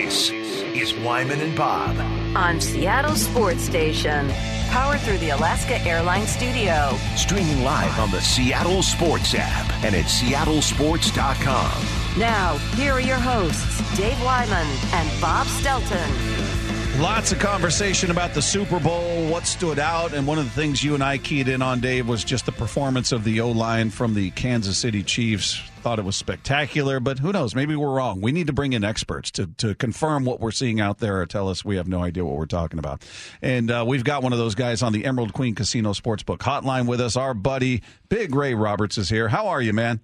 This is Wyman and Bob. on Seattle Sports Station. Powered through the Alaska Airlines Studio. Streaming live on the Seattle Sports app and at seattlesports.com. Now, here are your hosts, Dave Wyman and Bob Stelton. Lots of conversation about the Super Bowl, what stood out, and one of the things you and I keyed in on, Dave, was just the performance of the O line from the Kansas City Chiefs. Thought it was spectacular, but who knows? Maybe we're wrong. We need to bring in experts to, to confirm what we're seeing out there or tell us we have no idea what we're talking about. And uh, we've got one of those guys on the Emerald Queen Casino Sportsbook hotline with us. Our buddy, Big Ray Roberts, is here. How are you, man?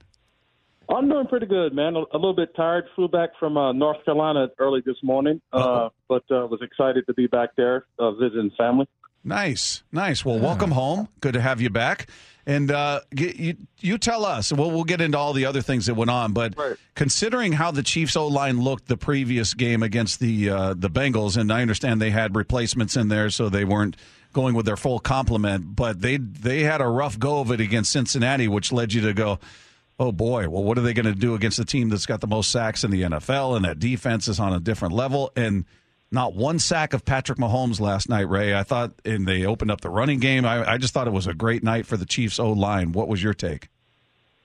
I'm doing pretty good, man. A, a little bit tired. Flew back from uh, North Carolina early this morning, uh, but uh, was excited to be back there uh, visiting family. Nice, nice. Well, welcome home. Good to have you back. And uh, get, you, you tell us. We'll, we'll get into all the other things that went on, but Right. considering how the Chiefs O line looked the previous game against the uh, the Bengals, and I understand they had replacements in there, so they weren't going with their full complement, but they they had a rough go of it against Cincinnati, which led you to go. Oh boy! Well, what are they going to do against the team that's got the most sacks in the NFL, and that defense is on a different level? And not one sack of Patrick Mahomes last night, Ray. I thought, and they opened up the running game. I, I just thought it was a great night for the Chiefs O line. What was your take?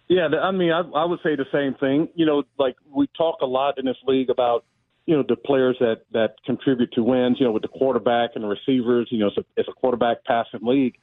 Yeah, I mean, I, I would say the same thing. You know, like we talk a lot in this league about you know the players that that contribute to wins. You know, with the quarterback and the receivers. You know, it's a, it's a quarterback passing league.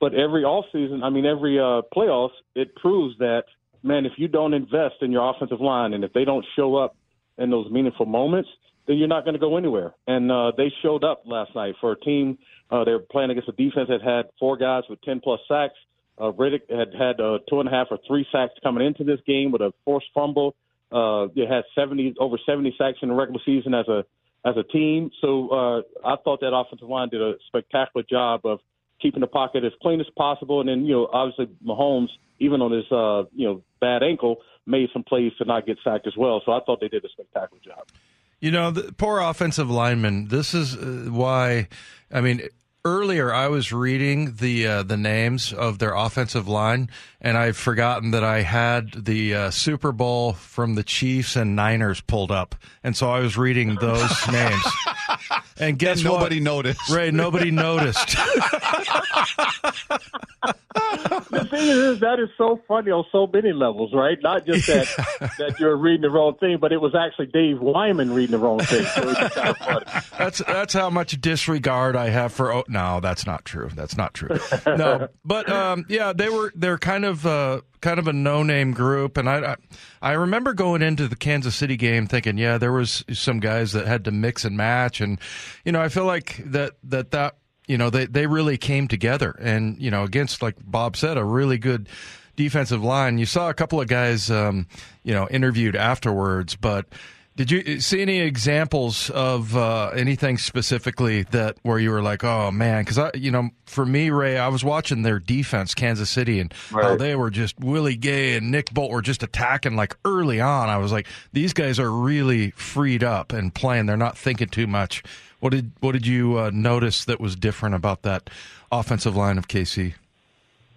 But every off season, I mean, every uh, playoffs, it proves that man, if you don't invest in your offensive line and if they don't show up in those meaningful moments, then you're not going to go anywhere. And uh, they showed up last night for a team. Uh, they were playing against a defense that had four guys with 10 plus sacks. Uh, Reddick had had uh, two and a half or three sacks coming into this game with a forced fumble. Uh, they had 70 over 70 sacks in the regular season as a as a team. So uh, I thought that offensive line did a spectacular job of keeping the pocket as clean as possible. And then you know obviously Mahomes, even on his uh, you know bad ankle, made some plays to not get sacked as well. So I thought they did a spectacular job. You know, the poor offensive lineman. This is uh, why. I mean, earlier I was reading the uh, the names of their offensive line, and I've forgotten that I had the uh, Super Bowl from the Chiefs and Niners pulled up, and so I was reading those names. And guess And nobody what? noticed. Ray, nobody noticed. the thing is, that is so funny on so many levels, right? Not just that that you're reading the wrong thing, but it was actually Dave Wyman reading the wrong thing. So kind of funny. That's that's how much disregard I have for. Oh, no, that's not true. That's not true. No, but um, yeah, they were they're kind of uh, kind of a no name group, and I, I I remember going into the Kansas City game thinking, yeah, there was some guys that had to mix and match, and you know, I feel like that that that you know they they really came together, and you know, against like Bob said, a really good defensive line. You saw a couple of guys, um, you know, interviewed afterwards, but. Did you see any examples of uh, anything specifically that where you were like, oh man? Because I, you know, for me, Ray, I was watching their defense, Kansas City, and how they were just Willie Gay and Nick Bolt were just attacking like early on. I was like, these guys are really freed up and playing. They're not thinking too much. What did what did you uh, notice that was different about that offensive line of KC?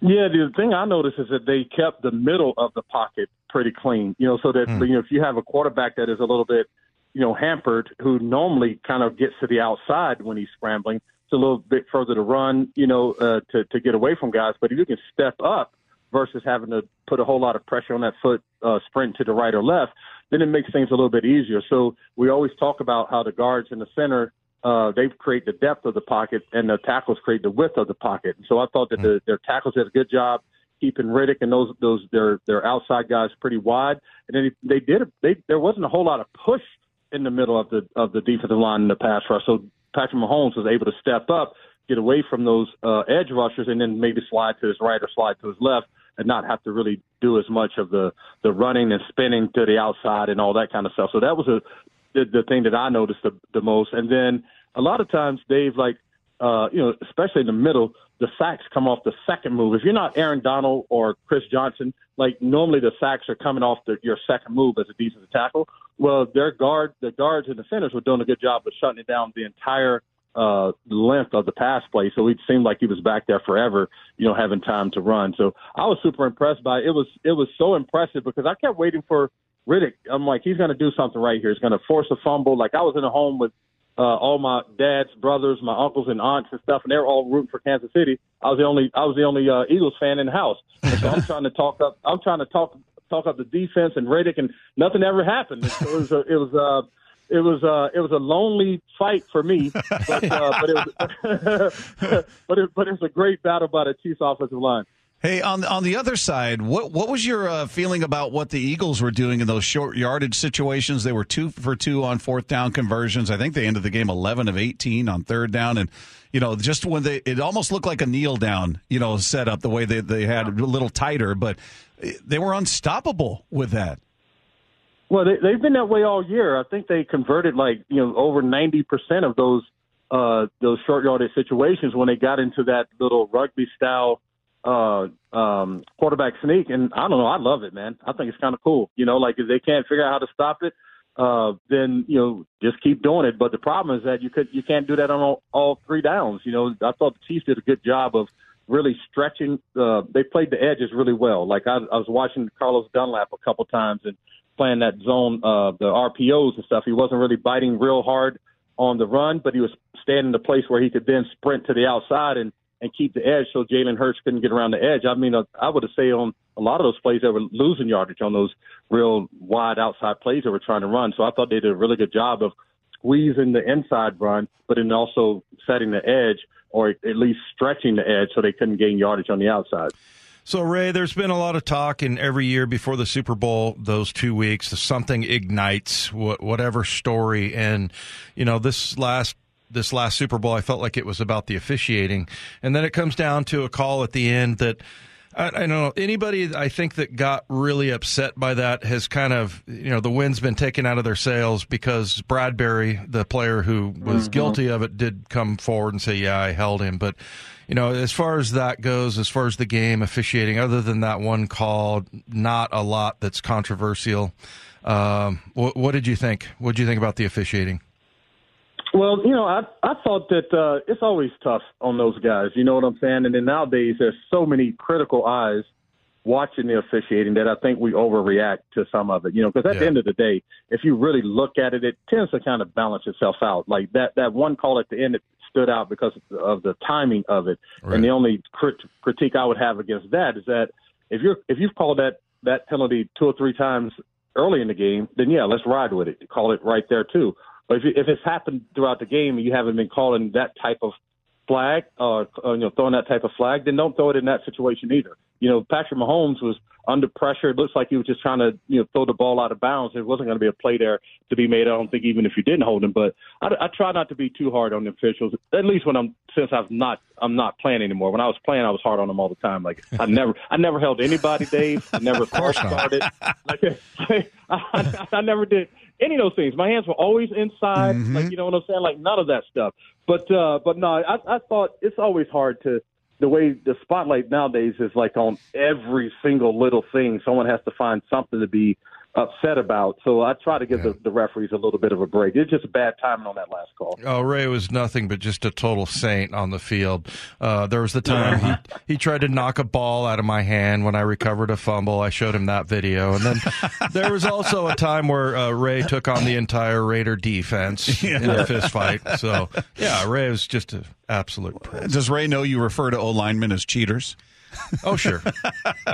Yeah, the thing I noticed is that they kept the middle of the pocket pretty clean. You know, so that you know if you have a quarterback that is a little bit, you know, hampered, who normally kind of gets to the outside when he's scrambling, it's a little bit further to run, you know, uh, to to get away from guys. But if you can step up versus having to put a whole lot of pressure on that foot, uh, sprint to the right or left, then it makes things a little bit easier. So we always talk about how the guards in the center uh, they create the depth of the pocket, and the tackles create the width of the pocket. And so I thought that the, their tackles did a good job keeping Reddick and those those their their outside guys pretty wide. And then they did they there wasn't a whole lot of push in the middle of the of the defensive line in the pass rush. So Patrick Mahomes was able to step up, get away from those uh, edge rushers, and then maybe slide to his right or slide to his left, and not have to really do as much of the the running and spinning to the outside and all that kind of stuff. So that was a the, the thing that I noticed the, the most. And then a lot of times, Dave, like uh, you know, especially in the middle, the sacks come off the second move. If you're not Aaron Donald or Chris Johnson, like normally the sacks are coming off the, your second move as a defensive tackle. Well, their guard, the guards and the centers were doing a good job of shutting it down the entire uh, length of the pass play. So it seemed like he was back there forever, you know, having time to run. So I was super impressed by it. It was it was so impressive because I kept waiting for Reddick, I'm like, he's going to do something right here. He's going to force a fumble. Like I was in a home with uh, all my dad's brothers, my uncles and aunts and stuff, and they're all rooting for Kansas City. I was the only I was the only uh, Eagles fan in the house. And so I'm trying to talk up. I'm trying to talk talk up the defense and Reddick, and nothing ever happened. It was a, it was uh, it was uh, it was a lonely fight for me, but uh, but it was but it, but it was a great battle by the Chiefs offensive line. Hey, on on the other side, what what was your uh, feeling about what the Eagles were doing in those short yardage situations? They were two for two on fourth down conversions. I think they ended the game eleven of eighteen on third down, and you know, just when they it almost looked like a kneel down, you know, setup the way they they had a little tighter, but they were unstoppable with that. Well, they, they've been that way all year. I think they converted like you know over ninety percent of those uh, those short yardage situations when they got into that little rugby style uh, um, quarterback sneak, and I don't know. I love it, man. I think it's kind of cool. You know, like if they can't figure out how to stop it, uh, then you know just keep doing it. But the problem is that you could you can't do that on all, all three downs. You know, I thought the Chiefs did a good job of really stretching. Uh, they played the edges really well. Like I, I was watching Carlos Dunlap a couple times and playing that zone, uh, the RPOs and stuff. He wasn't really biting real hard on the run, but he was staying in the place where he could then sprint to the outside and and keep the edge so Jalen Hurts couldn't get around the edge. I mean, uh, I would have say on a lot of those plays they were losing yardage on those real wide outside plays they were trying to run. So I thought they did a really good job of squeezing the inside run, but then also setting the edge or at least stretching the edge so they couldn't gain yardage on the outside. So, Ray, there's been a lot of talk in every year before the Super Bowl, those two weeks, something ignites whatever story. And, you know, this last this last Super Bowl, I felt like it was about the officiating, and then it comes down to a call at the end that. I, I don't know anybody. I think that got really upset by that has kind of you know the wind's been taken out of their sails because Bradberry, the player who was mm-hmm. guilty of it, did come forward and say, "Yeah, I held him." But you know, as far as that goes, as far as the game officiating, other than that one call, not a lot that's controversial. Um, what, what did you think? What did you think about the officiating? Well, you know, I I thought that uh, it's always tough on those guys. You know what I'm saying? And then nowadays, there's so many critical eyes watching the officiating that I think we overreact to some of it. You know, because at yeah. the end of the day, if you really look at it, it tends to kind of balance itself out. Like that that one call at the end that stood out because of the timing of it. Right. And the only crit- critique I would have against that is that if you're if you've called that that penalty two or three times early in the game, then yeah, let's ride with it. Call it right there too. But if, if it's happened throughout the game and you haven't been calling that type of flag or, or you know throwing that type of flag, then don't throw it in that situation either. You know, Patrick Mahomes was under pressure. It looks like he was just trying to you know throw the ball out of bounds. There wasn't going to be a play there to be made. I don't think even if you didn't hold him. But I, I try not to be too hard on the officials. At least when I'm since I've not I'm not playing anymore. When I was playing, I was hard on them all the time. Like I never I never held anybody, Dave. I never started. Like I, I, I never did any of those things. My hands were always inside, mm-hmm. like you know what I'm saying, like none of that stuff. But uh, but no, I, I thought it's always hard to the way the spotlight nowadays is like on every single little thing. Someone has to find something to be upset about. So I try to give yeah. the, the, referees a little bit of a break. It's just a bad timing on that last call. Oh, Ray was nothing but just a total saint on the field. Uh, there was the time he, he tried to knock a ball out of my hand when I recovered a fumble. I showed him that video. And then there was also a time where uh, Ray took on the entire Raider defense yeah. in a fist fight. So, yeah, Ray was just an absolute prince. Does Ray know you refer to O linemen as cheaters? Oh sure.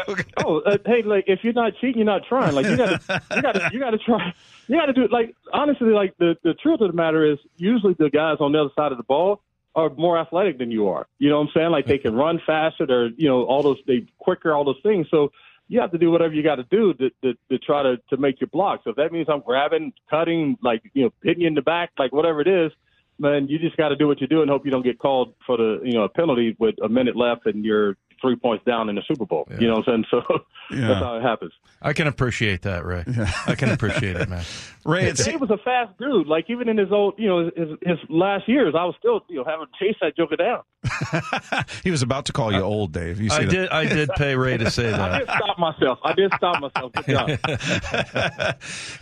okay. Oh uh, hey, like if you're not cheating, you're not trying. Like you gotta, you gotta, you gotta try. You gotta do it. Like honestly, like the the truth of the matter is, usually the guys on the other side of the ball are more athletic than you are. You know what I'm saying? Like they can run faster. They're you know all those they quicker, all those things. So you have to do whatever you got to do to, to to try to to make your block. So if that means I'm grabbing, cutting, like you know, hitting you in the back, like whatever it is, man, you just got to do what you do and hope you don't get called for the you know a penalty with a minute left and you're three points down in the Super Bowl. Yeah. You know what I'm saying? So yeah. that's how it happens. I can appreciate that, Ray. Yeah. I can appreciate it, man. Ray, it's, he was a fast dude. Like even in his old, you know, his, his last years, I was still, you know, having to chase that joker down. he was about to call you old, Dave. You I that? did. I did pay Ray to say that. I did stop myself. I did stop myself. Good job.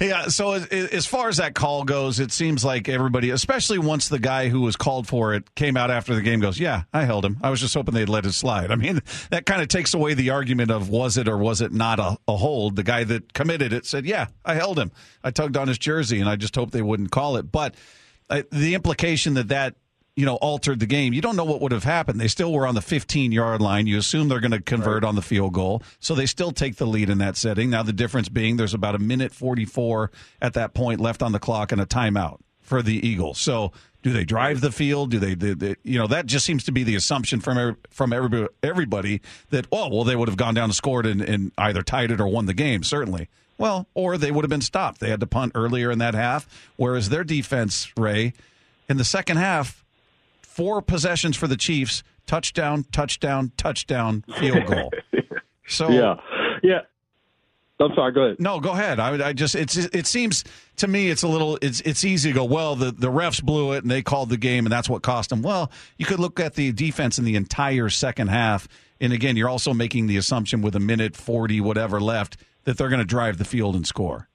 yeah. So as, as far as that call goes, it seems like everybody, especially once the guy who was called for it came out after the game, goes, "Yeah, I held him. I was just hoping they'd let it slide." I mean, that kind of takes away the argument of was it or was it not a, a hold. The guy that committed it said, "Yeah, I held him. I tugged on his jersey, and I just hope they wouldn't call it." But uh, the implication that that you know altered the game, you don't know what would have happened. They still were on the 15 yard line. You assume they're going to convert right. on the field goal, so they still take the lead in that setting. Now the difference being there's about a minute 44 at that point left on the clock and a timeout for the Eagles. So do they drive the field? Do they, they, they, you know, that just seems to be the assumption from from everybody, everybody that oh well they would have gone down and scored and, and either tied it or won the game certainly. Well, or they would have been stopped. They had to punt earlier in that half, whereas their defense, Ray, in the second half, four possessions for the Chiefs, touchdown, touchdown, touchdown, field goal. So yeah, yeah. I'm sorry. Go ahead. No, go ahead. I, I just it's it seems to me it's a little it's it's easy to go. Well, the the refs blew it and they called the game and that's what cost them. Well, you could look at the defense in the entire second half, and again, you're also making the assumption with a minute forty whatever left that they're going to drive the field and score.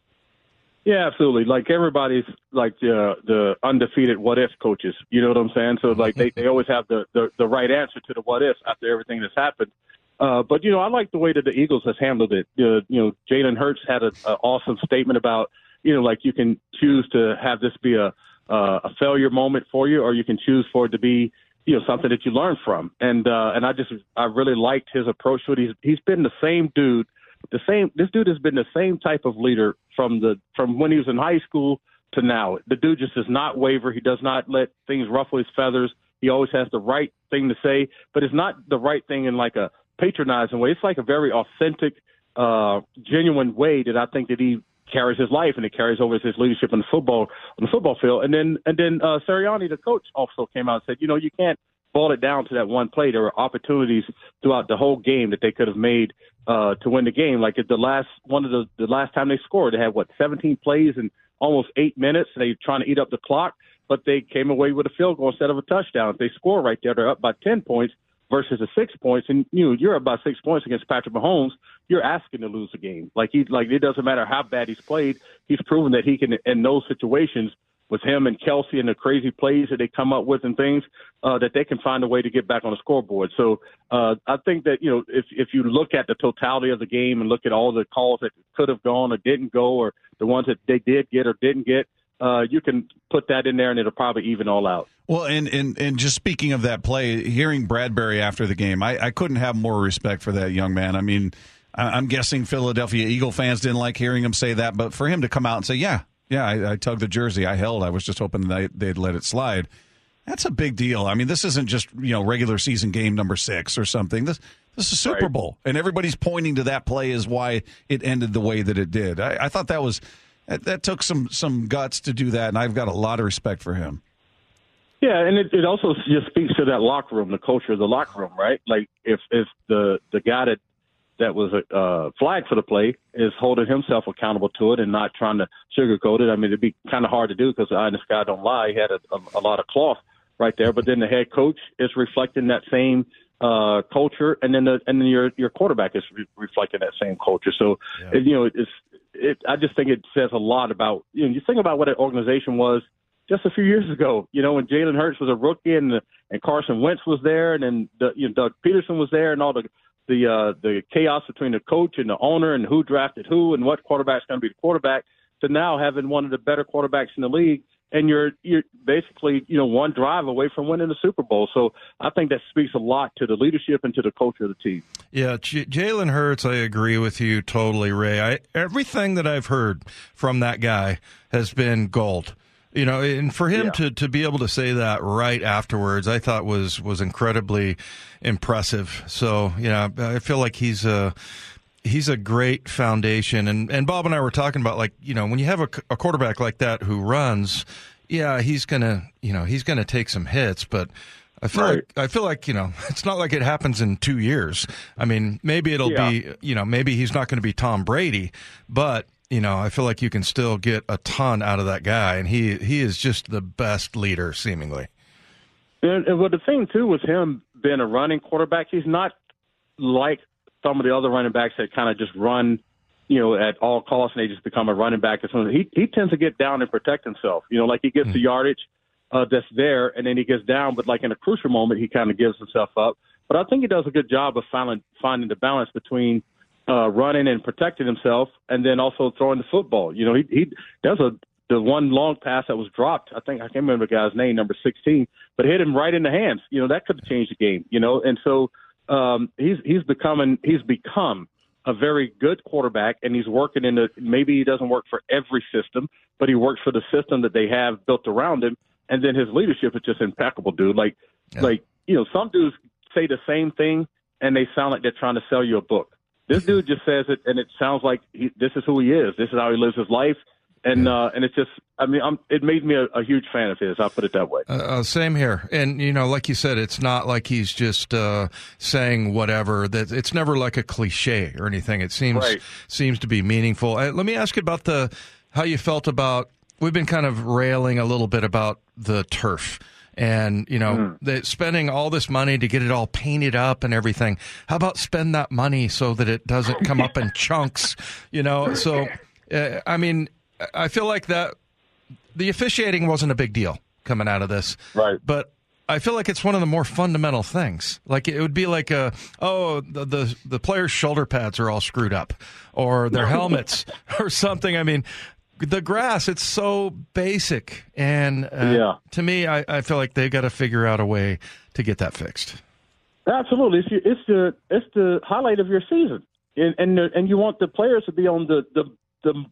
Yeah, absolutely. Like everybody's like the the undefeated what if coaches. You know what I'm saying? So like they they always have the the, the right answer to the what if after everything that's happened. Uh, but you know, I like the way that the Eagles has handled it. Uh, you know, Jalen Hurts had an awesome statement about you know, like you can choose to have this be a uh, a failure moment for you, or you can choose for it to be you know something that you learn from. And uh, and I just I really liked his approach to it. He's he's been the same dude, the same. This dude has been the same type of leader from the from when he was in high school to now. The dude just does not waver. He does not let things ruffle his feathers. He always has the right thing to say, but it's not the right thing in like a patronizing way. It's like a very authentic, uh, genuine way that I think that he carries his life and it carries over his leadership in the football on the football field. And then and then uh, Sirianni, the coach, also came out and said, you know, you can't boil it down to that one play. There were opportunities throughout the whole game that they could have made uh, to win the game. Like at the last one of the the last time they scored, they had what 17 plays in almost eight minutes. They trying to eat up the clock, but they came away with a field goal instead of a touchdown. If they score right there, they're up by 10 points versus the six points, and you know, you're about six points against Patrick Mahomes, you're asking to lose a game. Like he like it doesn't matter how bad he's played, he's proven that he can in those situations with him and Kelce and the crazy plays that they come up with and things uh, that they can find a way to get back on the scoreboard. So uh, I think that you know if if you look at the totality of the game and look at all the calls that could have gone or didn't go or the ones that they did get or didn't get, uh, you can put that in there and it'll probably even all out. Well, and, and, and just speaking of that play, hearing Bradberry after the game, I, I couldn't have more respect for that young man. I mean, I'm guessing Philadelphia Eagle fans didn't like hearing him say that, but for him to come out and say, "Yeah, yeah, I, I tugged the jersey, I held, I was just hoping that they'd let it slide," that's a big deal. I mean, this isn't just you know regular season game number six or something. This this is Super Bowl, and everybody's pointing to that play as why it ended the way that it did. I, I thought that was that, that took some some guts to do that, and I've got a lot of respect for him. Yeah, and it, it also just speaks to that locker room, the culture of the locker room, right? Like if if the the guy that that was a uh, flag for the play is holding himself accountable to it and not trying to sugarcoat it. I mean, it'd be kind of hard to do because the eye in the sky don't lie. He had a, a, a lot of cloth right there, but then the head coach is reflecting that same uh, culture, and then the and then your your quarterback is re- reflecting that same culture. So, yeah. it, you know, it's it. I just think it says a lot about you know. You think about what an organization was just a few years ago. You know, when Jalen Hurts was a rookie and and Carson Wentz was there, and then the, you know Doug Pederson was there, and all the the uh, the chaos between the coach and the owner and who drafted who and what quarterback's going to be the quarterback. To now having one of the better quarterbacks in the league, and you're you're basically you know one drive away from winning the Super Bowl. So I think that speaks a lot to the leadership and to the culture of the team. Yeah, Jalen Hurts, I agree with you totally, Ray. I, everything that I've heard from that guy has been gold. You know, and for him yeah. to, to be able to say that right afterwards, I thought was was incredibly impressive. So, you know, I feel like he's a he's a great foundation. And and Bob and I were talking about like you know when you have a, a quarterback like that who runs, yeah, he's gonna you know he's gonna take some hits, but. I feel right. like I feel like you know it's not like it happens in two years. I mean, maybe it'll yeah. be you know maybe he's not going to be Tom Brady, but you know, I feel like you can still get a ton out of that guy, and he he is just the best leader, seemingly. And, and well, the thing too with him being a running quarterback, he's not like some of the other running backs that kind of just run, you know, at all costs and they just become a running back. He he tends to get down and protect himself. You know, like he gets mm-hmm. the yardage uh, that's there, and then he gets down, but like in a crucial moment, he kind of gives himself up. But I think he does a good job of finding finding the balance between uh, running and protecting himself, and then also throwing the football. You know, he he does a the one long pass that was dropped. I think I can't remember the guy's name, number sixteen, but hit him right in the hands. You know, that could have changed the game. You know, and so um, he's he's becoming he's become a very good quarterback, and he's working in the. Maybe he doesn't work for every system, but he works for the system that they have built around him. And then his leadership is just impeccable, dude. Like, yeah. like you know, some dudes say the same thing and they sound like they're trying to sell you a book. This dude just says it, and it sounds like he, this is who he is. This is how he lives his life and uh, and it's just I mean I'm, it made me a, a, huge fan of his. I'll put it that way. Uh, uh, same here, and you know, like you said, it's not like he's just uh, saying whatever. That it's never like a cliche or anything. It seems right. seems to be meaningful. Uh, let me ask you about the how you felt about. We've been kind of railing a little bit about the turf and you know mm. the, spending all this money to get it all painted up and everything how about spend that money so that it doesn't come up in chunks you know so uh, i mean I feel like that the officiating wasn't a big deal coming out of this. Right. But I feel like it's one of the more fundamental things. Like it would be like a oh the the, the players' shoulder pads are all screwed up, or their helmets, or something. I mean, the grass it's so basic, and uh, yeah. to me, I, I feel like they've got to figure out a way to get that fixed. Absolutely, it's, it's the it's the highlight of your season, and and, and you want the players to be on the the the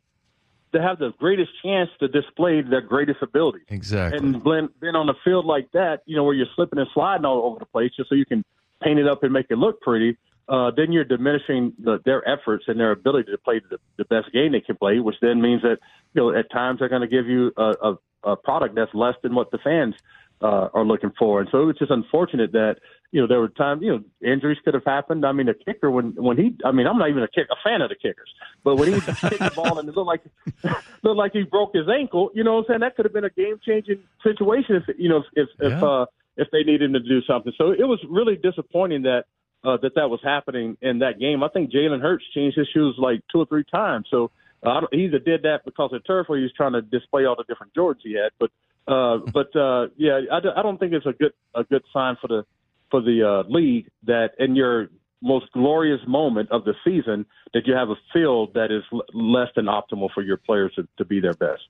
to have the greatest chance to display their greatest ability. Exactly. And being on the field like that, you know, where you're slipping and sliding all over the place just so you can paint it up and make it look pretty, uh, then you're diminishing the, their efforts and their ability to play the, the best game they can play, which then means that, you know, at times they're going to give you a, a, a product that's less than what the fans uh, are looking for. And so it's just unfortunate that you know there were times you know injuries could have happened. I mean, the kicker when when he I mean I'm not even a kick a fan of the kickers, but when he kicked the ball and it looked like looked like he broke his ankle, you know what I'm saying that could have been a game changing situation if you know if if yeah. uh, if they needed him to do something. So it was really disappointing that. Uh, that that was happening in that game. I think Jalen Hurts changed his shoes like two or three times. So uh, he either did that because of turf or he was trying to display all the different Jordans he had. But uh, but uh, yeah, I, I don't think it's a good a good sign for the for the uh, league that in your most glorious moment of the season that you have a field that is l- less than optimal for your players to, to be their best.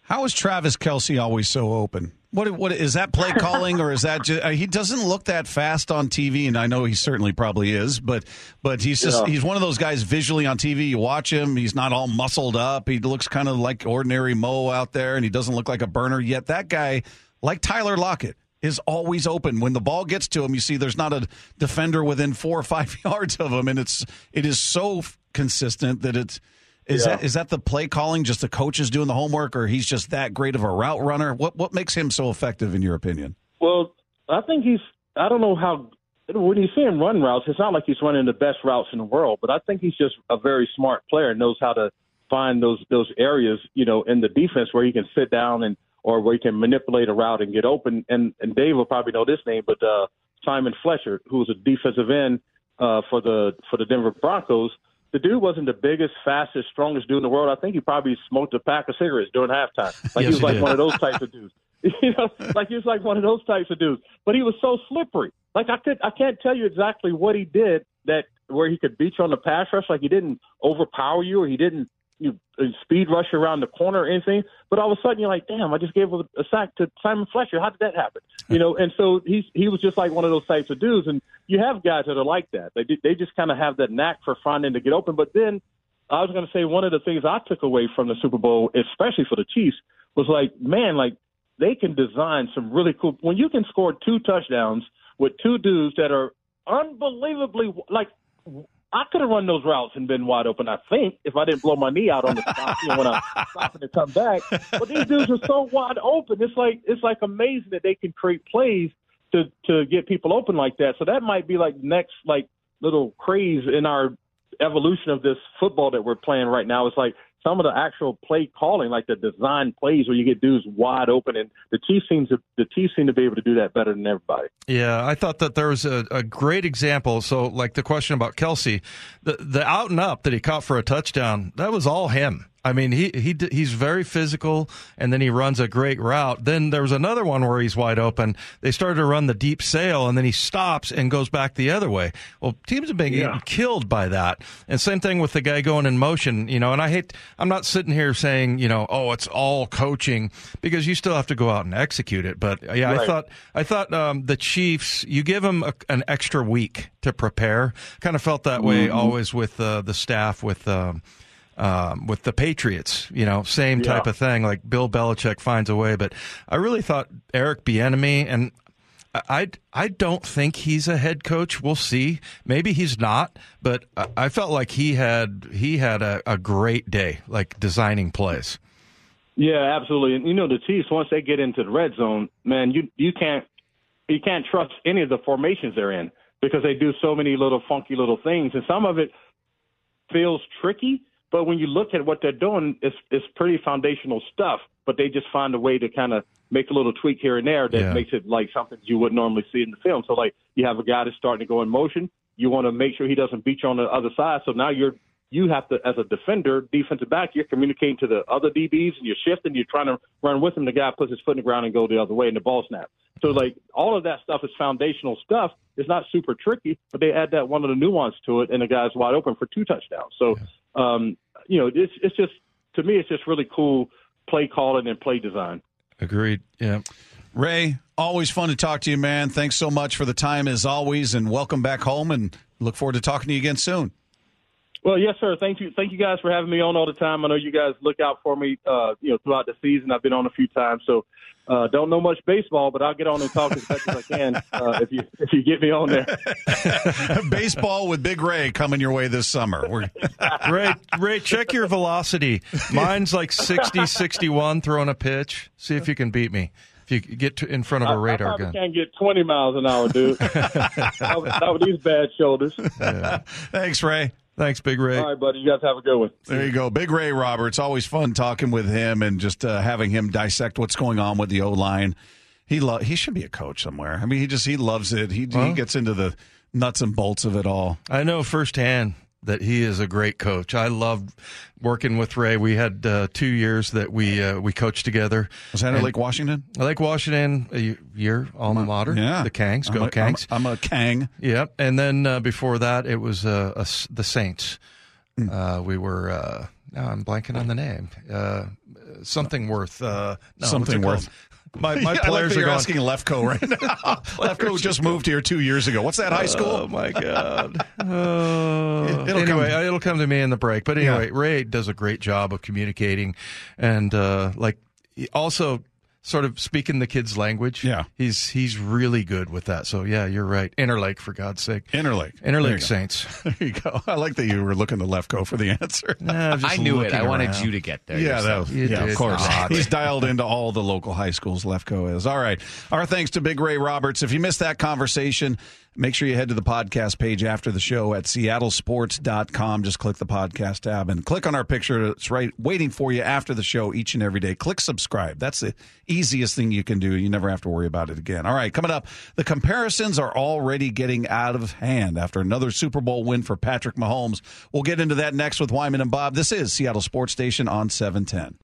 How is Travis Kelce always so open? What what is that play calling or is that just, uh, he doesn't look that fast on TV and I know he certainly probably is but but he's just yeah. he's one of those guys visually on TV you watch him he's not all muscled up he looks kind of like ordinary Mo out there and he doesn't look like a burner yet that guy like Tyler Lockett is always open when the ball gets to him you see there's not a defender within 4 or 5 yards of him and it's it is so consistent that it's is yeah. that is that the play calling? Just the coaches doing the homework, or he's just that great of a route runner? What what makes him so effective in your opinion? Well, I think he's. I don't know how when you see him run routes, it's not like he's running the best routes in the world, but I think he's just a very smart player, and knows how to find those those areas, you know, in the defense where he can sit down and or where he can manipulate a route and get open. And and Dave will probably know this name, but uh, Simon Fletcher, who's a defensive end uh, for the for the Denver Broncos the dude wasn't the biggest, fastest, strongest dude in the world. I think he probably smoked a pack of cigarettes during halftime. Like yes, he was like did. one of those types of dudes. you know, like he was like one of those types of dudes. But he was so slippery. Like I could, I can't tell you exactly what he did that where he could beat you on the pass rush. Like he didn't overpower you, or he didn't you speed rush around the corner or anything. But all of a sudden, you're like, damn, I just gave a, a sack to Simon Fletcher. How did that happen? You know, and so he's he was just like one of those types of dudes. And you have guys that are like that. They they just kind of have that knack for finding to get open. But then I was going to say one of the things I took away from the Super Bowl, especially for the Chiefs, was like, man, like they can design some really cool. When you can score two touchdowns with two dudes that are unbelievably like I could have run those routes and been wide open. I think if I didn't blow my knee out on the stop you know, when I stopping to come back. But these dudes are so wide open. It's like it's like amazing that they can create plays to to get people open like that. So that might be like next like little craze in our evolution of this football that we're playing right now. It's like some of the actual play calling, like the design plays where you get dudes wide open, and the Chiefs seems to the Chiefs seem to be able to do that better than everybody. Yeah, I thought that there was a, a great example. So, like the question about Kelce, the the out and up that he caught for a touchdown, that was all him. I mean, he he he's very physical, and then he runs a great route. Then there was another one where he's wide open. They started to run the deep sail, and then he stops and goes back the other way. Well, teams have been yeah. getting killed by that. And same thing with the guy going in motion. You know, and I hate. I'm not sitting here saying you know, oh, it's all coaching because you still have to go out and execute it. But yeah, right. I thought I thought um, the Chiefs. You give them a, an extra week to prepare. Kind of felt that way mm-hmm. always with uh, the staff with. Um, um, with the Patriots, you know, same type yeah. of thing. Like Bill Belichick finds a way, but I really thought Eric Bieniemy, and I I don't think he's a head coach. We'll see. Maybe he's not, but I felt like he had he had a, a great day, like designing plays. Yeah, absolutely. And you know, the Chiefs once they get into the red zone, man, you you can't you can't trust any of the formations they're in because they do so many little funky little things, and some of it feels tricky but when you look at what they're doing, it's it's pretty foundational stuff. But they just find a way to kind of make a little tweak here and there that yeah. makes it like something you would normally see in the film. So like you have a guy that's starting to go in motion. You want to make sure he doesn't beat you on the other side. So now you're you have to, as a defender, defensive back, you're communicating to the other DBs and you're shifting. You're trying to run with him. The guy puts his foot in the ground and go the other way, and the ball snap. So like all of that stuff is foundational stuff. It's not super tricky, but they add that one of the nuance to it, and the guy's wide open for two touchdowns. So um, you know, it's it's just to me, it's just really cool play calling and play design. Agreed. Yeah. Ray, always fun to talk to you, man. Thanks so much for the time as always, and welcome back home. And look forward to talking to you again soon. Well, yes, sir. Thank you. Thank you guys for having me on all the time. I know you guys look out for me, uh, you know, throughout the season. I've been on a few times, so uh, don't know much baseball, but I'll get on and talk as much as I can uh, if you if you get me on there. baseball with Big Ray coming your way this summer. We're... Ray, Ray, check your velocity. Mine's like 60, 61 throwing a pitch. See if you can beat me if you get to, in front of a radar I, I gun. can't get 20 miles an hour, dude. not, with these bad shoulders. Yeah. Thanks, Ray. Thanks, Big Ray. All right, buddy. You guys have a good one. There you go. Big Ray Roberts. Always fun talking with him and just uh, having him dissect what's going on with the O line. He lo- he should be a coach somewhere. I mean, he just he loves it. He well, he gets into the nuts and bolts of it all. I know firsthand that he is a great coach. I loved working with Ray. We had uh, two years that we uh, we coached together. Was that at Lake Washington? Lake Washington, a year alma mater. Yeah, the Kangs. Go I'm a, Kangs. I'm, I'm, a Kang. Yep. And then uh, before that, it was uh, a, the Saints. Mm. we were. Uh, now I'm blanking on the name. Uh, something worth. no, something worth. My, my yeah, players like are going, asking Lefko right now. Lefko just moved here two years ago. What's that high school? Oh my god. Uh, it, will anyway, come. it'll come to me in the break. But anyway, yeah. Ray does a great job of communicating, and uh, like also sort of speaking the kids' language. Yeah, he's he's really good with that. So yeah, you're right. Interlake, for God's sake. Interlake. Interlake Saints. There you go. I like that you were looking to Lefko for the answer. Nah, I knew it. I around. wanted you to get there. Yeah, that was, yeah, of course. He's dialed into all the local high schools. Lefko is all right. Our thanks to Big Ray Roberts. If you missed that conversation. Make sure you head to the podcast page after the show at seattlesports.com. Just click the podcast tab and click on our picture. It's right waiting for you after the show each and every day. Click subscribe. That's the easiest thing you can do. You never have to worry about it again. All right, coming up, the comparisons are already getting out of hand after another Super Bowl win for Patrick Mahomes. We'll get into that next with Wyman and Bob. This is Seattle Sports Station on 710.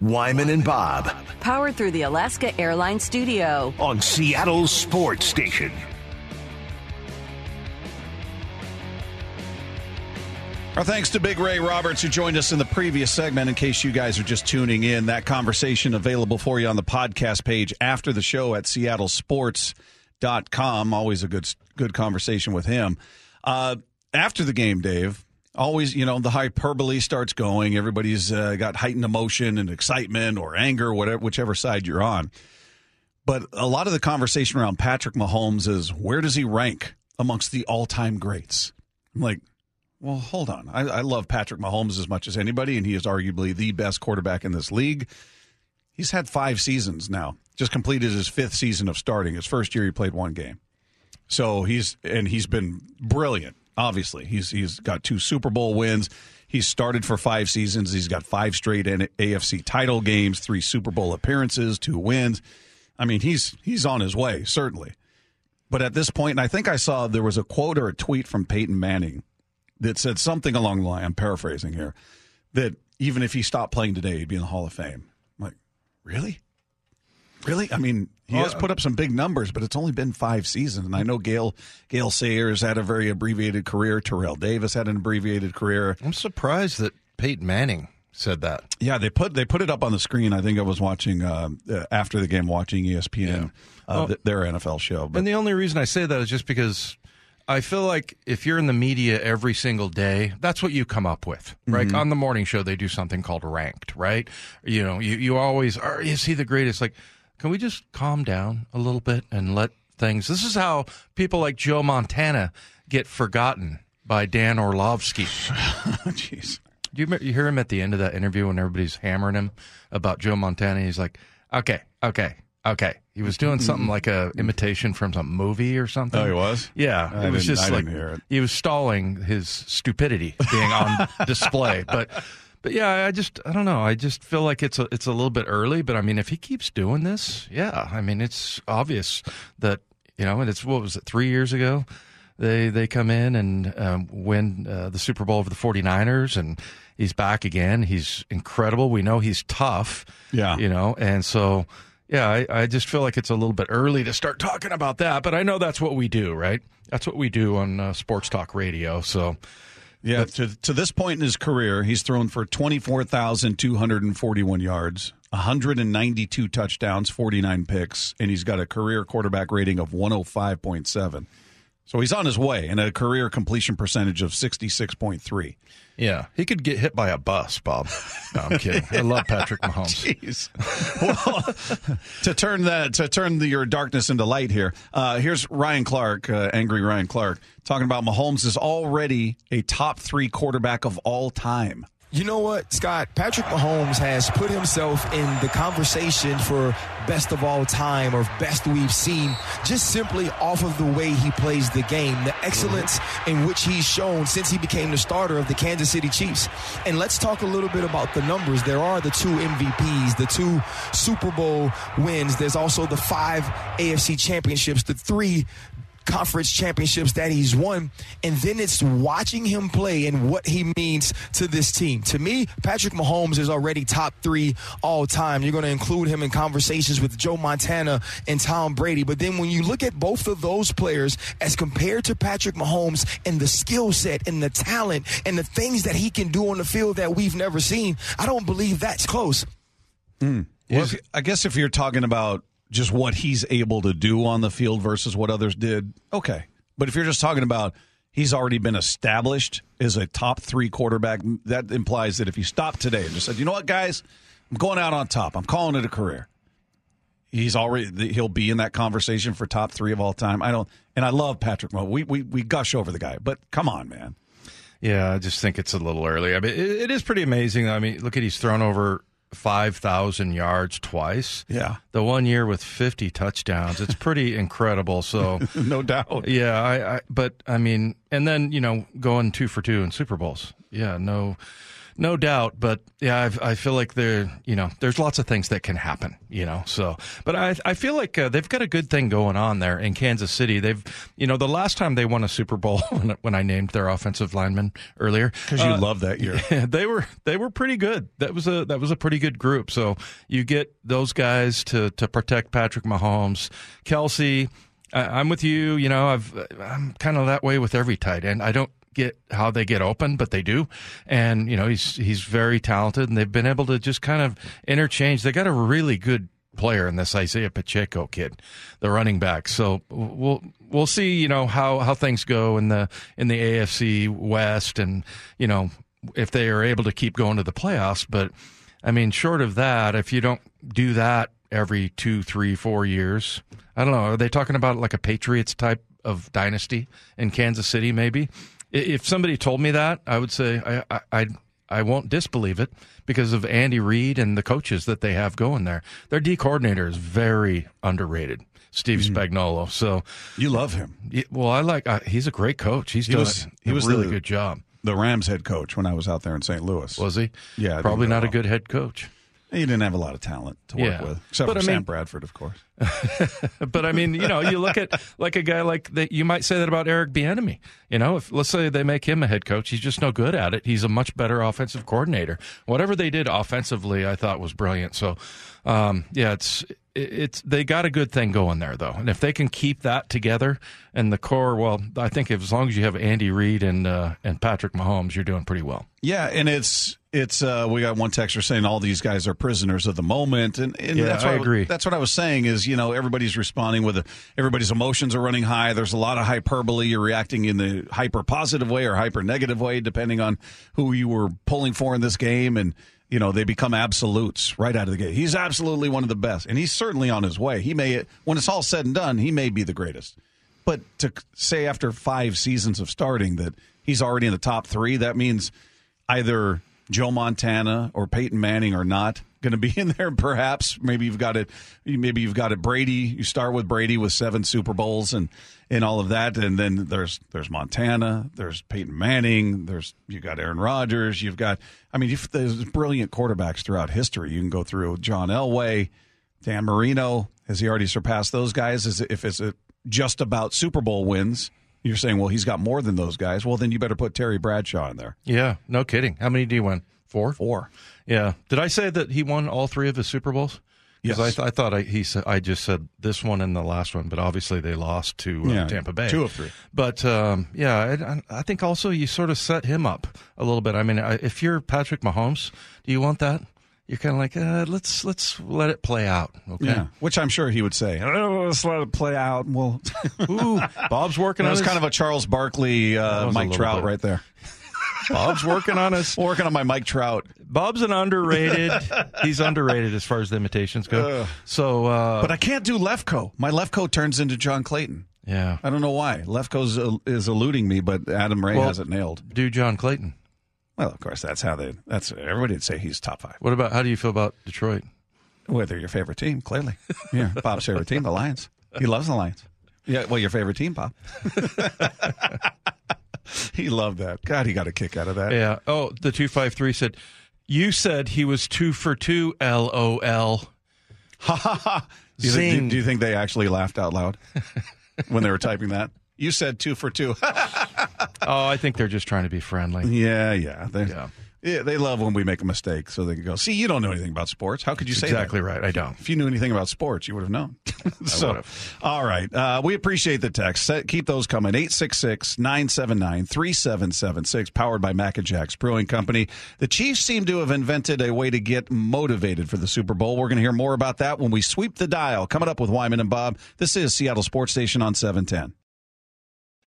Wyman and Bob. Powered through the Alaska Airlines Studio. On Seattle Sports Station. Our thanks to Big Ray Roberts, who joined us in the previous segment. In case you guys are just tuning in, that conversation available for you on the podcast page after the show at seattlesports.com. Always a good good conversation with him. Uh, after the game, Dave, always, you know, the hyperbole starts going. Everybody's uh, got heightened emotion and excitement or anger, whatever, whichever side you're on. But a lot of the conversation around Patrick Mahomes is where does he rank amongst the all time greats? I'm like, well, hold on. I, I, love Patrick Mahomes as much as anybody, and he is arguably the best quarterback in this league. He's had five seasons now. Just completed his fifth season of starting. His first year, he played one game. So he's and he's been brilliant. Obviously, he's he's got two Super Bowl wins. He's started for five seasons. He's got five straight AFC title games, three Super Bowl appearances, two wins. I mean, he's he's on his way certainly. But at this point, and I think I saw there was a quote or a tweet from Peyton Manning that said something along the line, I'm paraphrasing here, that even if he stopped playing today, he'd be in the Hall of Fame. I'm like, really? Really? I mean, he has put up some big numbers, but it's only been five seasons. And I know Gale Gale Sayers had a very abbreviated career. Terrell Davis had an abbreviated career. I'm surprised that Peyton Manning said that. Yeah, they put they put it up on the screen. I think I was watching uh, uh, after the game, watching ESPN, yeah. uh, th- their NFL show. But. And the only reason I say that is just because I feel like if you're in the media every single day, that's what you come up with, right? Mm-hmm. On the morning show, they do something called ranked, right? You know, you, you always are, is he the greatest? Like, can we just calm down a little bit and let things? This is how people like Joe Montana get forgotten by Dan Orlovsky. Jeez. Do you, you hear him at the end of that interview when everybody's hammering him about Joe Montana? He's like, okay, okay, okay. He was doing something like a imitation from some movie or something. Oh, he was. Yeah, I it was just like he was stalling his stupidity being on display. But but yeah, I just I don't know. I just feel like it's a it's a little bit early. But I mean, if he keeps doing this, yeah, I mean, it's obvious that you know, and it's what was it three years ago. They they come in and um, win uh, the Super Bowl over the 49ers, and he's back again. He's incredible. We know he's tough. Yeah, you know, and so yeah, I, I just feel like it's a little bit early to start talking about that. But I know that's what we do, right? That's what we do on uh, Sports Talk Radio. So yeah, to to this point in his career, he's thrown for twenty four thousand two hundred and forty one yards, one hundred and ninety two touchdowns, forty nine picks, and he's got a career quarterback rating of one hundred five point seven. So he's on his way and a career completion percentage of sixty six point three. Yeah, he could get hit by a bus, Bob. No, I'm kidding. I love Patrick Mahomes. Jeez. Well, to turn that to turn the, your darkness into light here. Uh, here's Ryan Clark, uh, angry Ryan Clark, talking about Mahomes is already a top three quarterback of all time. You know what, Scott? Patrick Mahomes has put himself in the conversation for best of all time or best we've seen just simply off of the way he plays the game, the mm-hmm. excellence in which he's shown since he became the starter of the Kansas City Chiefs. And let's talk a little bit about the numbers. There are the two MVPs, the two Super Bowl wins. There's also the five AFC championships, the three conference championships that he's won. And then it's watching him play and what he means to this team. To me, Patrick Mahomes is already top three all time. You're going to include him in conversations with Joe Montana and Tom Brady. But then when you look at both of those players as compared to Patrick Mahomes and the skill set and the talent and the things that he can do on the field that we've never seen, I don't believe that's close. Mm. Well, I guess if you're talking about just what he's able to do on the field versus what others did, okay. But if you're just talking about he's already been established as a top three quarterback, that implies that if he stopped today and just said, you know what, guys, I'm going out on top, I'm calling it a career. He's already he'll be in that conversation for top three of all time. I don't, and I love Patrick Mo. We we we gush over the guy, but come on, man. Yeah, I just think it's a little early. I mean, it, it is pretty amazing. I mean, look at he's thrown over 5,000 yards twice. Yeah. The one year with 50 touchdowns. It's pretty incredible. So, no doubt. Yeah. I, I, but I mean, and then, you know, going two for two in Super Bowls. Yeah. No, no doubt, but yeah, I've, i feel like there, you know, there's lots of things that can happen, you know. So, but I, I feel like uh, they've got a good thing going on there in Kansas City. They've, you know, the last time they won a Super Bowl when, when I named their offensive lineman earlier, because you uh, love that year, they were they were pretty good. That was a that was a pretty good group. So you get those guys to to protect Patrick Mahomes, Kelce. I'm with you. You know, I've I'm kind of that way with every tight end. I don't get how they get open, but they do. And you know, he's he's very talented, and they've been able to just kind of interchange. They got a really good player in this Isaiah Pacheco kid, the running back. So we'll we'll see. You know how how things go in the in the AFC West, and you know if they are able to keep going to the playoffs. But I mean, short of that, if you don't do that every two, three, four years, I don't know. Are they talking about like a Patriots type of dynasty in Kansas City? Maybe if somebody told me that, I would say I, I, I won't disbelieve it because of Andy Reid and the coaches that they have going there. Their D coordinator is very underrated, Steve mm-hmm. Spagnuolo. So you love him. well, I like. Uh, he's a great coach. He's he doing was, a, he was really the, good job. The Rams head coach when I was out there in St. Louis. Was he? Yeah, probably not a good head coach. He didn't have a lot of talent to work Yeah. with, except But for I Sam mean- Bradford, of course. But I mean, you know, you look at like a guy like that. You might say that about Eric Bieniemy. You know, if let's say they make him a head coach, he's just no good at it. He's a much better offensive coordinator. Whatever they did offensively, I thought was brilliant. So, um, yeah, it's it's they got a good thing going there though, and if they can keep that together and the core, well, I think if, as long as you have Andy Reid and uh, and Patrick Mahomes, you're doing pretty well. Yeah, and it's it's uh, we got one texter saying all these guys are prisoners of the moment, and, and Yeah, that's I what agree. That's what I was saying is you know everybody's responding with a, everybody's emotions are running high. There's a lot of hyperbole. You're reacting in the hyper positive way or hyper negative way, depending on who you were pulling for in this game, and you know they become absolutes right out of the gate. He's absolutely one of the best, and he's certainly on his way. He may when it's all said and done, he may be the greatest. But to say after five seasons of starting that he's already in the top three, that means either Joe Montana or Peyton Manning are not going to be in there. Perhaps maybe you've got it. Maybe you've got it. Brady. You start with Brady with seven Super Bowls and and all of that, and then there's there's Montana. There's Peyton Manning. There's you got Aaron Rodgers. You've got. I mean, there's brilliant quarterbacks throughout history. You can go through John Elway, Dan Marino. Has he already surpassed those guys? Is it, if it's a, just about Super Bowl wins? You're saying, well, he's got more than those guys. Well, then you better put Terry Bradshaw in there. Yeah, no kidding. How many do you win? Four. Four. Yeah. Did I say that he won all three of his Super Bowls? Yes. I, th- I thought I, he said I just said this one and the last one, but obviously they lost to uh, Yeah, Tampa Bay. two of three. But um, yeah, I, I think also you sort of set him up a little bit. I mean, if you're Patrick Mahomes, do you want that? You're kind of like, uh, let's let's let it play out. Okay. Yeah, which I'm sure he would say. Oh, let's let it play out. Well, Ooh, Bob's working that on was his, kind of a Charles Barkley, uh, Mike Trout bit. right there. Bob's working on us. Working on my Mike Trout, Bob's an underrated. he's underrated as far as the imitations go. So, uh, but I can't do Lefko. My Lefko turns into John Clayton. yeah, I don't know why. Lefko's uh, is eluding me, but Adam Ray Well- has it nailed. do John Clayton. Well, of course, that's how they. That's everybody would say he's top five. What about how do you feel about Detroit? Well, they're your favorite team, clearly. Yeah, Bob's favorite team, the Lions. He loves the Lions. Yeah, well, your favorite team, Bob. he loved that. God, he got a kick out of that. Yeah. Oh, the two five three said, "You said he was two for two." LOL. Ha ha ha. Do you, think, do you think they actually laughed out loud when they were typing that? You said two for two. Oh, I think they're just trying to be friendly. yeah, yeah. They, Yeah. yeah. They love when we make a mistake so they can go, see, you don't know anything about sports. How could you say that? Exactly right. I don't. If you knew anything about sports, you would have known. so, would've. all right. Uh, we appreciate the text. Set- Keep those coming. 866 979 3776, powered by Mac and Jack's Brewing Company. The Chiefs seem to have invented a way to get motivated for the Super Bowl. We're going to hear more about that when we sweep the dial. Coming up with Wyman and Bob. This is Seattle Sports Station on 710.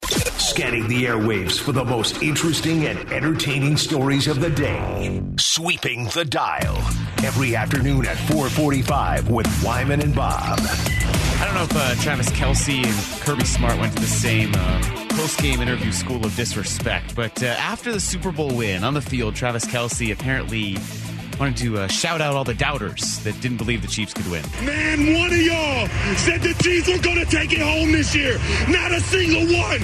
Scanning the airwaves for the most interesting and entertaining stories of the day. Sweeping the dial. Every afternoon at 445 with Wyman and Bob. I don't know if uh, Travis Kelce and Kirby Smart went to the same uh, post-game interview school of disrespect, but uh, after the Super Bowl win on the field, Travis Kelce apparently wanted to uh, shout out all the doubters that didn't believe the Chiefs could win. Man, one of y'all said the Chiefs were going to take it home this year. Not a single one.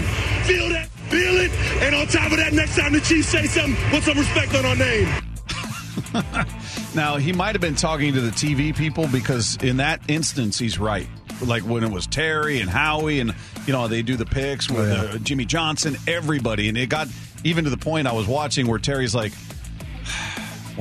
Feel that? Feel it? And on top of that, next time the Chiefs say something, put some respect on our name. Now, he might have been talking to the TV people because in that instance, he's right. Like when it was Terry and Howie, and, you know, they do the picks with uh, Jimmy Johnson, everybody. And it got even to the point I was watching where Terry's like,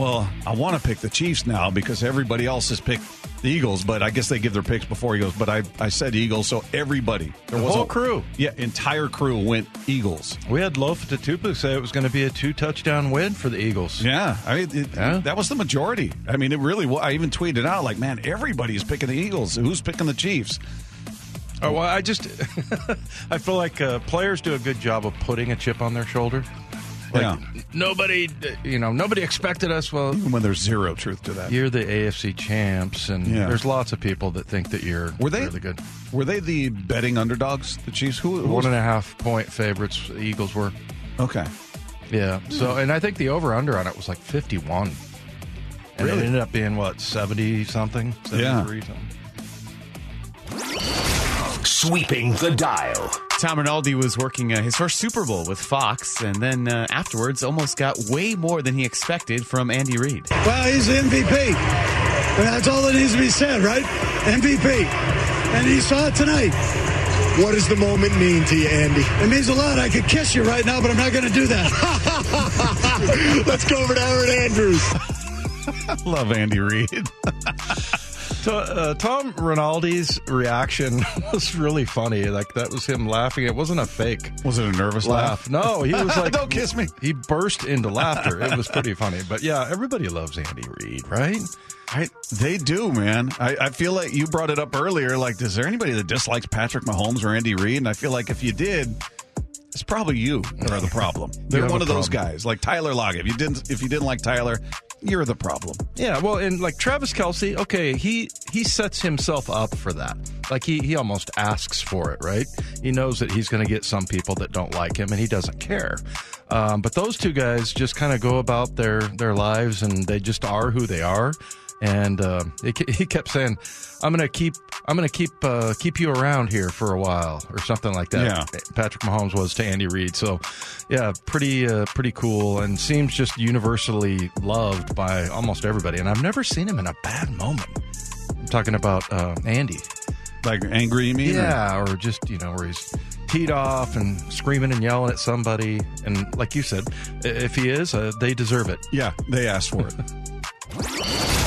well, I want to pick the Chiefs now because everybody else has picked the Eagles, but I guess they give their picks before he goes. But I, I said Eagles, so everybody, there The was whole a- crew. yeah, entire crew went Eagles. We had Lofa Tatupu say it was going to be a two touchdown win for the Eagles. Yeah, I mean it, Yeah. that was the majority. I mean, it really. I even tweeted out like, "Man, everybody's picking the Eagles. Who's picking the Chiefs?" Oh, well, I just I feel like uh, players do a good job of putting a chip on their shoulder. Like, Yeah. nobody, you know, nobody expected us. Well, Even when there's zero truth to that. you're the AFC champs, and Yeah. there's lots of people that think that you're Were they really good. Were they the betting underdogs? The Chiefs? Who? who One and a half point favorites. The Eagles were. Okay. Yeah. Hmm. So, and I think the over under on it was like 51. And Really? it ended up being what 70 something, 73 something. Sweeping the dial. Tom Rinaldi was working uh, his first Super Bowl with Fox, and then uh, afterwards almost got way more than he expected from Andy Reid. Well, he's the MVP. And that's all that needs to be said, right? MVP. And he saw it tonight. What does the moment mean to you, Andy? It means a lot. I could kiss you right now, but I'm not going to do that. Let's go over to Erin Andrews. Love Andy Reid. So, uh, Tom Rinaldi's reaction was really funny. Like that was him laughing. It wasn't a fake Was it a nervous laugh? laugh. No, he was like, Don't kiss me. He burst into laughter. It was pretty funny. But yeah, everybody loves Andy Reid, right? I, they do, man. I, I feel like you brought it up earlier. Like, is there anybody that dislikes Patrick Mahomes or Andy Reid? And I feel like if you did, it's probably you that are the problem. They're one of those guys, like Tyler Lockett. If you didn't, if you didn't like Tyler, you're the problem. Yeah, well, and like Travis Kelce, okay, he he sets himself up for that. Like he he almost asks for it, right? He knows that he's going to get some people that don't like him, and he doesn't care. Um, but those two guys just kind of go about their their lives, and they just are who they are. And uh, he, he kept saying, "I'm going to keep I'm to keep uh, keep you around here for a while," or something like that. Yeah. Patrick Mahomes was to Andy Reid. So, yeah, pretty uh, pretty cool, and seems just universally loved by almost everybody. And I've never seen him in a bad moment. I'm talking about uh, Andy. Like angry, you mean? Yeah, or just you know where he's teed off and screaming and yelling at somebody. And like you said, if he is, uh, they deserve it. yeah. They asked for it.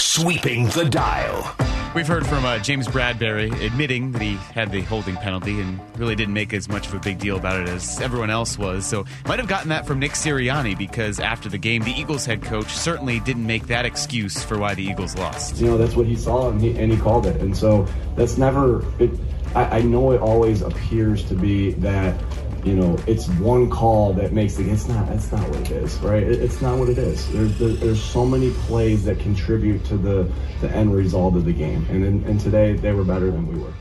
Sweeping the dial. We've heard from uh, James Bradberry admitting that he had the holding penalty and really didn't make as much of a big deal about it as everyone else was. So might have gotten that from Nick Sirianni because after the game, the Eagles head coach certainly didn't make that excuse for why the Eagles lost. you know that's what he saw and he, and he called it and so that's never it I, I know it always appears to be that you know it's one call that makes it it's not that's not what it is right it, it's not what it is there's there, there's so many plays that contribute to the the end result of the game and and, and today they were better than we were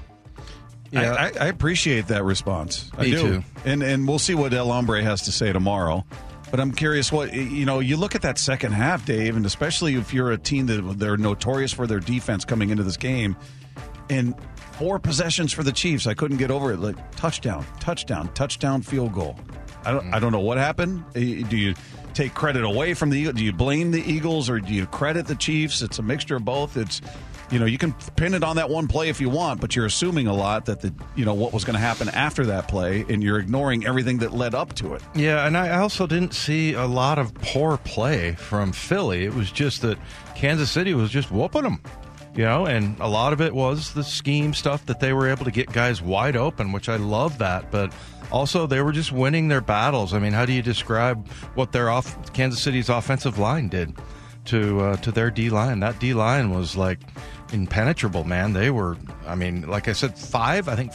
Yeah. I, I, I appreciate that response. I do. too. And and we'll see what El Hombre has to say tomorrow. But I'm curious what you know. You look at that second half, Dave, and especially if you're a team that they're notorious for their defense coming into this game, and four possessions for the Chiefs. I couldn't get over it. Like touchdown, touchdown, touchdown, field goal. I don't. I don't know what happened. Eh, Do you take credit away from the? Eagles? Do you blame the Eagles or do you credit the Chiefs? It's a mixture of both. It's you know you can pin it on that one play if you want, but you're assuming a lot that the you know what was going to happen after that play, and you're ignoring everything that led up to it. Yeah, and I also didn't see a lot of poor play from Philly. It was just that Kansas City was just whooping them. You know, and a lot of it was the scheme stuff that they were able to get guys wide open, which I love that. But also, they were just winning their battles. I mean, how do you describe what their off Kansas City's offensive line did to uh, to their D line? That D line was like impenetrable, man. They were, I mean, like I said, five. I think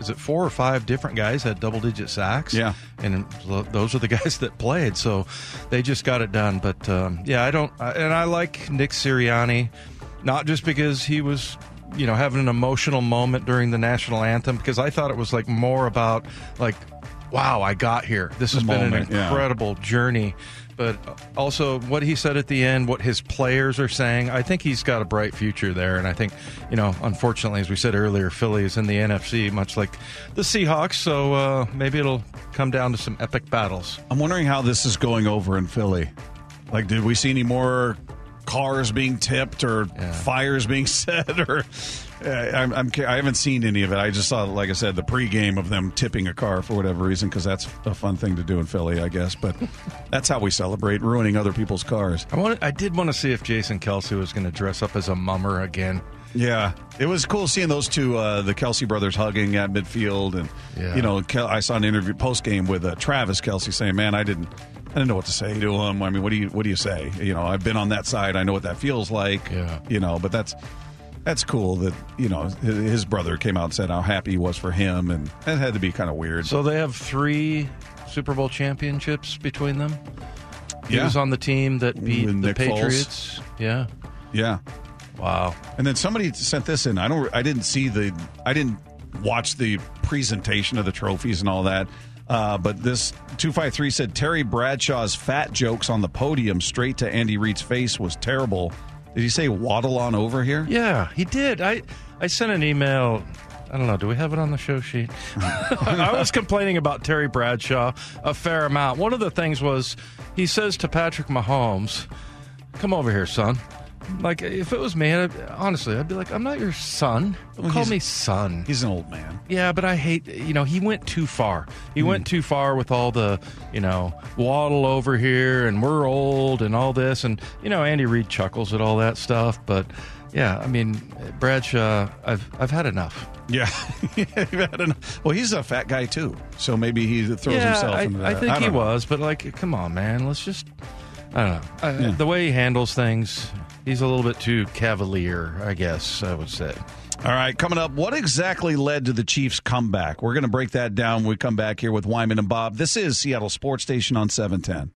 is it four or five different guys had double digit sacks? Yeah. and those are the guys that played, so they just got it done. But um, yeah, I don't, and I like Nick Sirianni, not just because he was. You know, having an emotional moment during the national anthem because I thought it was like more about like, wow, I got here. This has been moment, an yeah. incredible journey. But also, what he said at the end, what his players are saying, I think he's got a bright future there. And I think, you know, unfortunately, as we said earlier, Philly is in the NFC, much like the Seahawks. So uh, maybe it'll come down to some epic battles. I'm wondering how this is going over in Philly. Like, did we see any more cars being tipped or fires being set? Or uh, I'm, I'm I haven't seen any of it. I just saw, like I said, the pregame of them tipping a car for whatever reason because that's a fun thing to do in Philly, I guess. But that's how we celebrate ruining other people's cars. I wanted, I did want to see if Jason Kelce was going to dress up as a mummer again. Yeah, it was cool seeing those two, uh, the Kelce brothers, hugging at midfield, and Yeah. you know, Kel- I saw an interview post game with uh, Travis Kelce saying, "Man, I didn't, I didn't know what to say to him. I mean, what do you, what do you say? You know, I've been on that side. I know what that feels like. Yeah. you know, but that's." That's cool that you know his brother came out and said how happy he was for him, and that had to be kind of weird. So they have three Super Bowl championships between them. He Yeah. was on the team that beat With the Nick Foles. Patriots. Yeah. yeah, Wow. And then somebody sent this in. I don't. I didn't see the. I didn't watch the presentation of the trophies and all that. Uh, but this two five three said Terry Bradshaw's fat jokes on the podium straight to Andy Reid's face was terrible. Did he say waddle on over here? Yeah, he did. I I sent an email. I don't know. Do we have it on the show sheet? I was complaining about Terry Bradshaw a fair amount. One of the things was he says to Patrick Mahomes, "Come over here, son." Like if it was me, I'd, honestly, I'd be like, I'm not your son. Don't call he's- me son. He's an old man. Yeah, but I hate, you know, he went too far. He Hmm. went too far with all the, you know, waddle over here and we're old and all this. And, you know, Andy Reid chuckles at all that stuff. But yeah, I mean, Bradshaw, I've, I've had enough. Yeah. I don't know. well, he's a fat guy too, so maybe he throws yeah, himself I, into I that. think he know. was. But like, come on, man. Let's just, I don't know. I, Yeah. The way he handles things, he's a little bit too cavalier, I guess I would say. All right, coming up, what exactly led to the Chiefs' comeback? We're going to break that down when we come back here with Wyman and Bob. This is Seattle Sports Station on 710.